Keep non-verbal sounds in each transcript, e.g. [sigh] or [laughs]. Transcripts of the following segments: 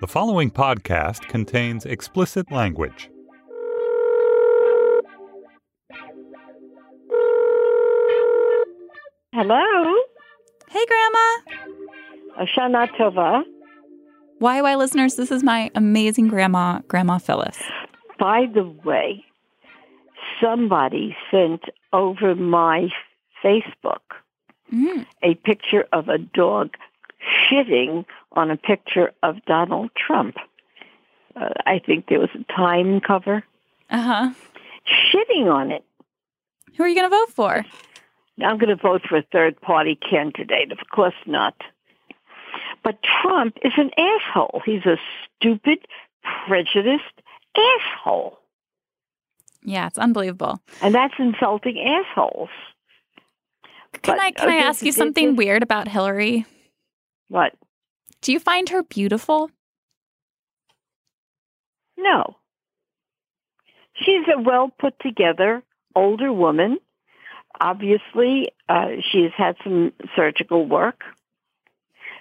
The following podcast contains explicit language. Hello, Hey, Grandma. Shana Tova. YY listeners, this is my amazing grandma, Grandma Phyllis. By the way, somebody sent over my Facebook Mm. a picture of a dog shitting on a picture of Donald Trump. Uh, I think there was a time cover. Uh huh. Shitting on it. Who are you going to vote for? I'm going to vote for a third party candidate. Of course not. But Trump is an asshole. He's a stupid, prejudiced asshole. Yeah, it's unbelievable. And that's insulting assholes. Can But, I can I ask you something weird about Hillary? What? Do you find her beautiful? No. She's a well put together older woman. Obviously, uh, she has had some surgical work.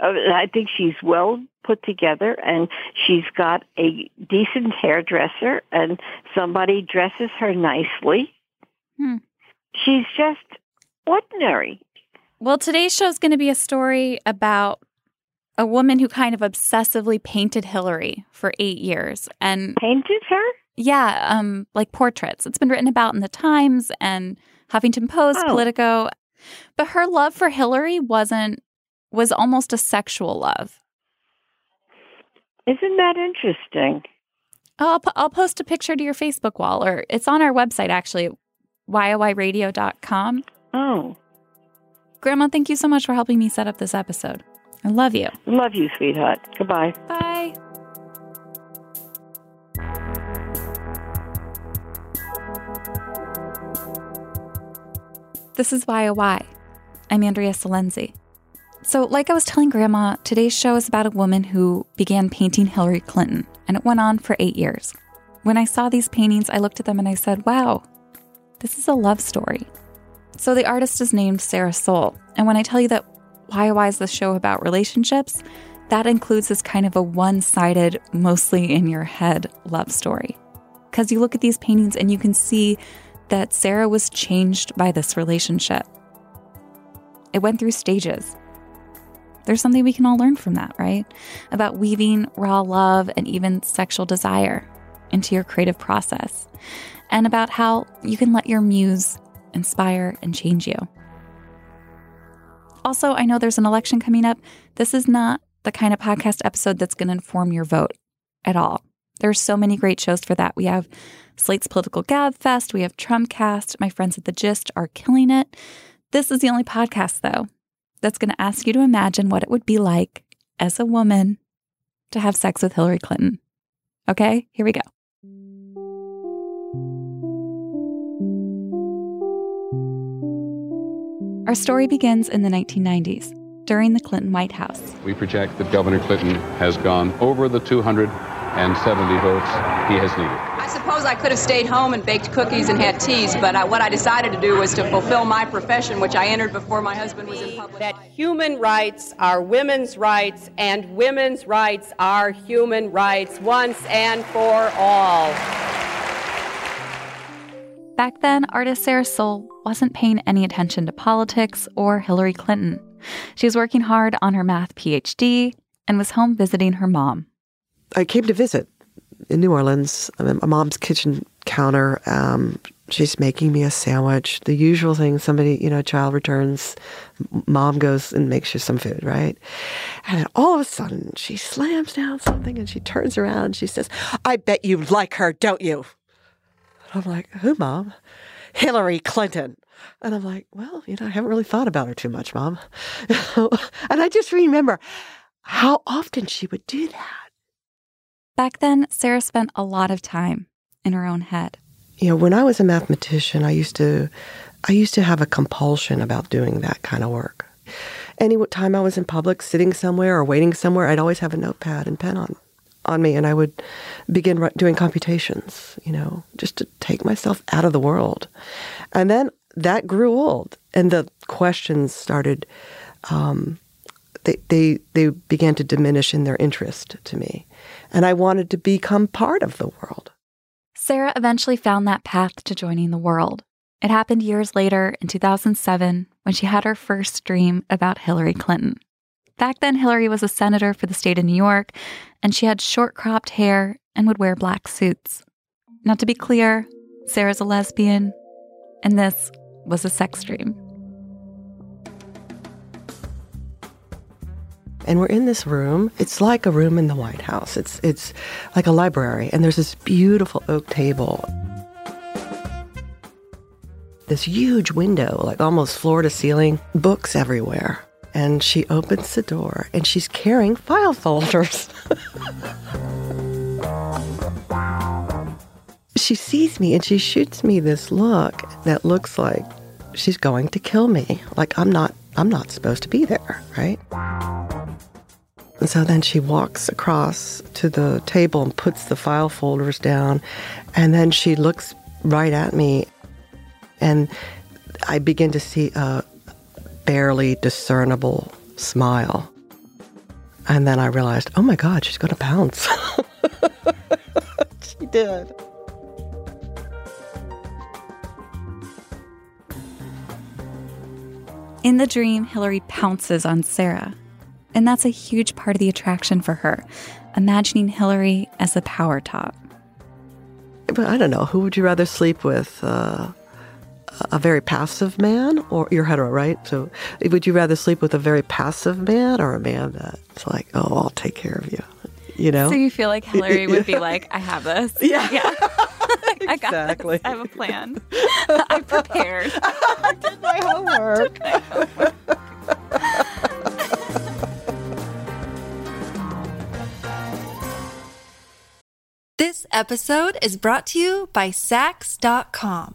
Uh, I think she's well put together and she's got a decent hairdresser and somebody dresses her nicely. Hmm. She's just ordinary. Well, today's show is going to be a story about a woman who kind of obsessively painted Hillary for eight years, and Painted her? yeah, um, like portraits. It's been written about in the Times and Huffington Post, Oh. Politico. But her love for Hillary wasn't was almost a sexual love. Isn't that interesting? I'll, I'll post a picture to your Facebook wall, or it's on our website actually, yoyradio.com. Oh, Grandma, thank you so much for helping me set up this episode. I love you. love you, sweetheart. Goodbye. Bye. This is Why Oh Why. I'm Andrea Silenzi. So, like I was telling Grandma, today's show is about a woman who began painting Hillary Clinton, and it went on for eight years. When I saw these paintings, I looked at them and I said, wow, this is a love story. So, the artist is named Sarah Sole. And when I tell you that YOY is the show about relationships, that includes this kind of a one sided, mostly in your head love story. Because you look at these paintings and you can see that Sarah was changed by this relationship. It went through stages. There's something we can all learn from that, right? About weaving raw love and even sexual desire into your creative process, and about how you can let your muse inspire and change you. Also, I know there's an election coming up. This is not the kind of podcast episode that's going to inform your vote at all. There's so many great shows for that. We have Slate's Political Gab Fest, we have Trumpcast. My friends at The Gist are killing it. This is the only podcast, though, that's going to ask you to imagine what it would be like as a woman to have sex with Hillary Clinton. Okay, here we go. Our story begins in the 1990s during the Clinton White House. We project that Governor Clinton has gone over the 270 votes he has needed. I suppose I could have stayed home and baked cookies and had teas, but I, what I decided to do was to fulfill my profession, which I entered before my husband was in public. that human rights are women's rights and women's rights are human rights once and for all. Back then, artist Sarah Sole wasn't paying any attention to politics or Hillary Clinton. She was working hard on her math PhD and was home visiting her mom. I came to visit in New Orleans. I'm my mom's kitchen counter. Um, she's making me a sandwich. The usual thing somebody, you know, a child returns, mom goes and makes you some food, right? And all of a sudden she slams down something and she turns around and she says, I bet you like her, don't you? And I'm like, who, mom? Hillary Clinton. And I'm like, well, you know, I haven't really thought about her too much, mom. [laughs] and I just remember how often she would do that. Back then, Sarah spent a lot of time in her own head. You know, when I was a mathematician, I used to I used to have a compulsion about doing that kind of work. Any time I was in public, sitting somewhere or waiting somewhere, I'd always have a notepad and pen on on me, and I would begin doing computations. You know, just to take myself out of the world. And then that grew old, and the questions started. Um, they, they they began to diminish in their interest to me, and I wanted to become part of the world. Sarah eventually found that path to joining the world. It happened years later in 2007 when she had her first dream about Hillary Clinton. Back then, Hillary was a senator for the state of New York, and she had short cropped hair and would wear black suits. Now, to be clear, Sarah's a lesbian, and this was a sex dream. and we're in this room. It's like a room in the White House. It's it's like a library, and there's this beautiful oak table. This huge window, like almost floor to ceiling, books everywhere. And she opens the door and she's carrying file folders. [laughs] she sees me and she shoots me this look that looks like she's going to kill me. Like I'm not I'm not supposed to be there, right? And so then she walks across to the table and puts the file folders down. And then she looks right at me. And I begin to see a barely discernible smile. And then I realized, oh my God, she's going to pounce. [laughs] she did. In the dream, Hillary pounces on Sarah. And that's a huge part of the attraction for her, imagining Hillary as a power top. But I don't know, who would you rather sleep with? Uh, a very passive man, or you're hetero, right? So would you rather sleep with a very passive man or a man that's like, oh, I'll take care of you? You know? So you feel like Hillary would be like, I have this. [laughs] Yeah. Yeah. [laughs] I got Exactly. this. I have a plan. [laughs] I prepared. I did my homework. This episode is brought to you by Saks.com.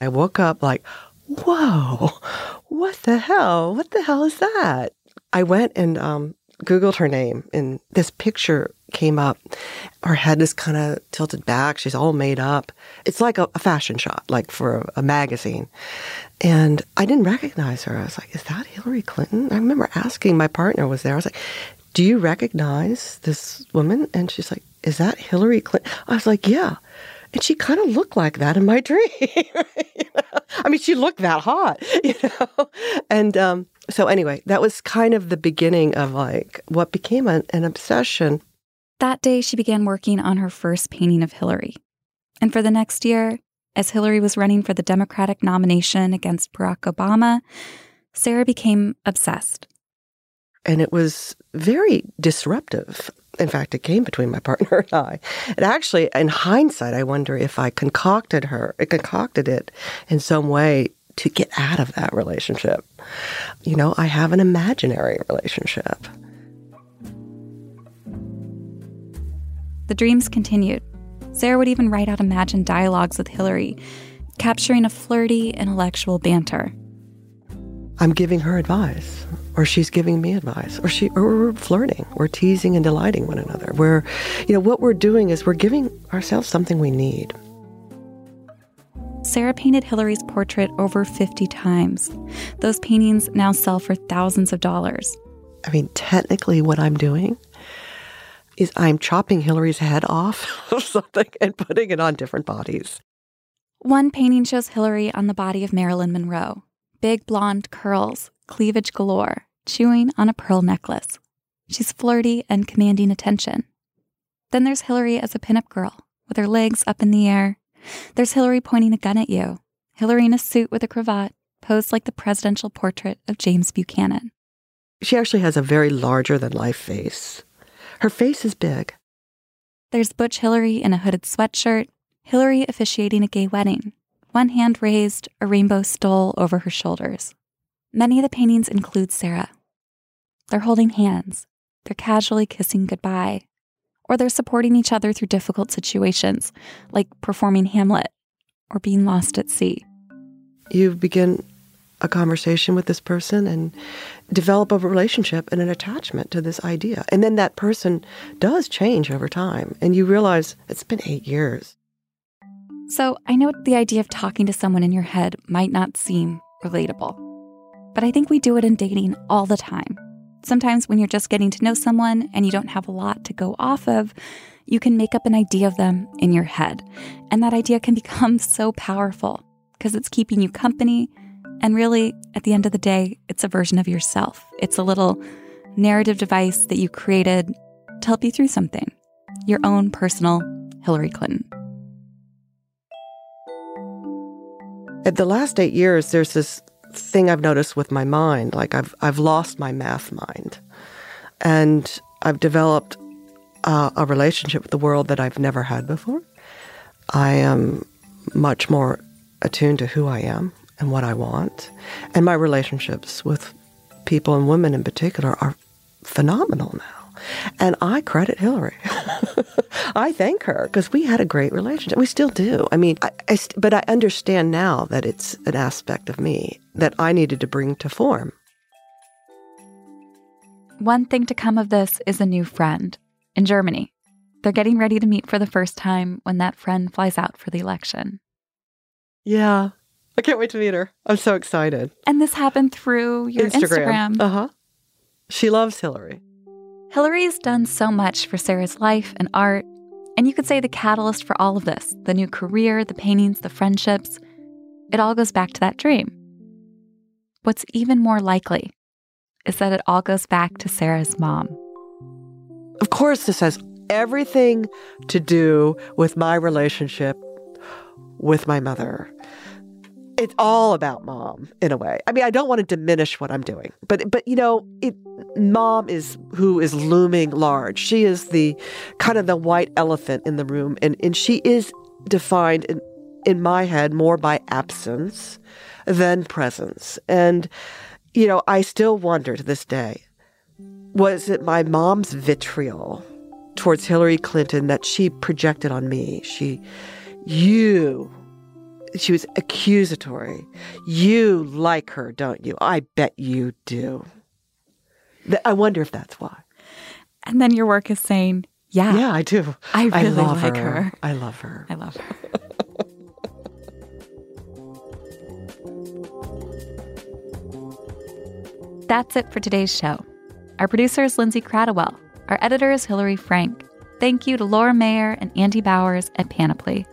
I woke up like, whoa, what the hell? What the hell is that? I went and um, Googled her name, and this picture came up. Her head is kind of tilted back. She's all made up. It's like a, a fashion shot, like for a, a magazine. And I didn't recognize her. I was like, is that Hillary Clinton? I remember asking my partner was there. I was like, do you recognize this woman? And she's like, is that Hillary Clinton? I was like, yeah. And she kind of looked like that in my [laughs] dream. You know? I mean, she looked that hot, [laughs] you know? And um, so, anyway, that was kind of the beginning of like what became an, an obsession. That day, she began working on her first painting of Hillary. And for the next year, as Hillary was running for the Democratic nomination against Barack Obama, Sarah became obsessed. And it was very disruptive. In fact, it came between my partner and I. And actually, in hindsight, I wonder if I concocted her, I concocted it in some way to get out of that relationship. You know, I have an imaginary relationship. The dreams continued. Sarah would even write out imagined dialogues with Hillary, capturing a flirty, intellectual banter. I'm giving her advice, or she's giving me advice, or she, or we're flirting, we're teasing and delighting one another. We're, you know, what we're doing is we're giving ourselves something we need. Sarah painted Hillary's portrait over 50 times. Those paintings now sell for thousands of dollars. I mean, technically, what I'm doing is I'm chopping Hillary's head off [laughs] of something and putting it on different bodies. One painting shows Hillary on the body of Marilyn Monroe big blonde curls, cleavage galore, chewing on a pearl necklace. She's flirty and commanding attention. Then there's Hillary as a pinup girl, with her legs up in the air. There's Hillary pointing a gun at you. Hillary in a suit with a cravat, posed like the presidential portrait of James Buchanan. She actually has a very larger than life face. Her face is big. There's Butch Hillary in a hooded sweatshirt, Hillary officiating a gay wedding, one hand raised, a rainbow stole over her shoulders. Many of the paintings include Sarah. They're holding hands, they're casually kissing goodbye, or they're supporting each other through difficult situations, like performing Hamlet or being lost at sea. You begin a conversation with this person and develop a relationship and an attachment to this idea. And then that person does change over time, and you realize it's been eight years. So I know the idea of talking to someone in your head might not seem relatable, but I think we do it in dating all the time. Sometimes when you're just getting to know someone and you don't have a lot to go off of, you can make up an idea of them in your head. And that idea can [laughs] become so powerful because it's keeping you company. And really, at the end of the day, it's a version of yourself. It's a little narrative device that you created to help you through something your own personal Hillary Clinton. At the last eight years, there's this thing I've noticed with my mind. Like I've I've lost my math mind, and I've developed uh, a relationship with the world that I've never had before. I am much more attuned to who I am and what I want, and my relationships with people and women in particular are phenomenal now. And I credit Hillary. [laughs] I thank her because we had a great relationship. We still do. I mean, I, I, but I understand now that it's an aspect of me that I needed to bring to form. One thing to come of this is a new friend in Germany. They're getting ready to meet for the first time when that friend flies out for the election. Yeah. I can't wait to meet her. I'm so excited. And this happened through your Instagram. Instagram. Uh huh. She loves Hillary. Hillary's done so much for Sarah's life and art, and you could say the catalyst for all of this the new career, the paintings, the friendships it all goes back to that dream. What's even more likely is that it all goes back to Sarah's mom. Of course, this has everything to do with my relationship with my mother it's all about mom in a way. I mean, I don't want to diminish what I'm doing, but but you know, it, mom is who is looming large. She is the kind of the white elephant in the room, and and she is defined in in my head more by absence than presence. And you know, I still wonder to this day, was it my mom's vitriol towards Hillary Clinton that she projected on me? She, you she was accusatory. You like her, don't you? I bet you do. I wonder if that's why. And then your work is saying, yeah. Yeah, I do. I really I love like her. her. I love her. I love her. [laughs] That's it for today's show. Our producer is Lindsay Kratochwill. Our editor is Hillary Frank. Thank you to Laura Mayer and Andy Bowers at Panoply.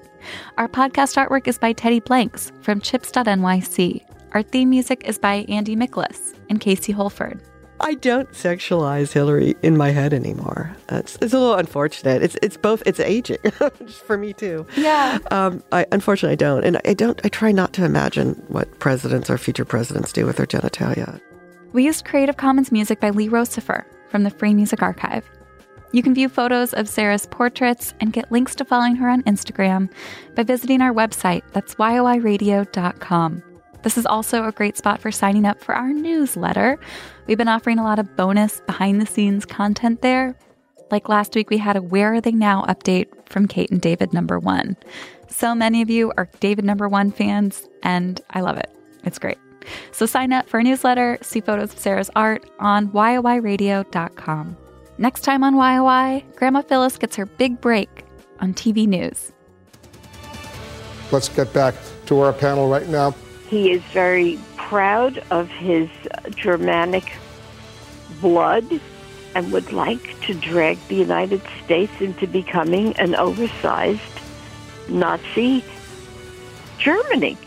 Our podcast artwork is by Teddy Blanks from chips.nyc. Our theme music is by Andy Miklas and Casey Holford. I don't sexualize Hillary in my head anymore. It's, it's a little unfortunate. It's it's both it's aging [laughs] for me too. Yeah. Um, I unfortunately I don't, and I don't. I try not to imagine what presidents or future presidents do with their genitalia. We used Creative Commons music by Lee Rosevere from the Free Music Archive. You can view photos of Sarah's portraits and get links to following her on Instagram by visiting our website. That's yoiradio.com. This is also a great spot for signing up for our newsletter. We've been offering a lot of bonus behind the scenes content there. Like last week, we had a Where Are They Now update from Kate and David number one. So many of you are David number one fans, and I love it. It's great. So sign up for a newsletter, see photos of Sarah's art on yoiradio.com. Next time on YOI, Grandma Phyllis gets her big break on TV news. Let's get back to our panel right now. He is very proud of his Germanic blood and would like to drag the United States into becoming an oversized Nazi Germany.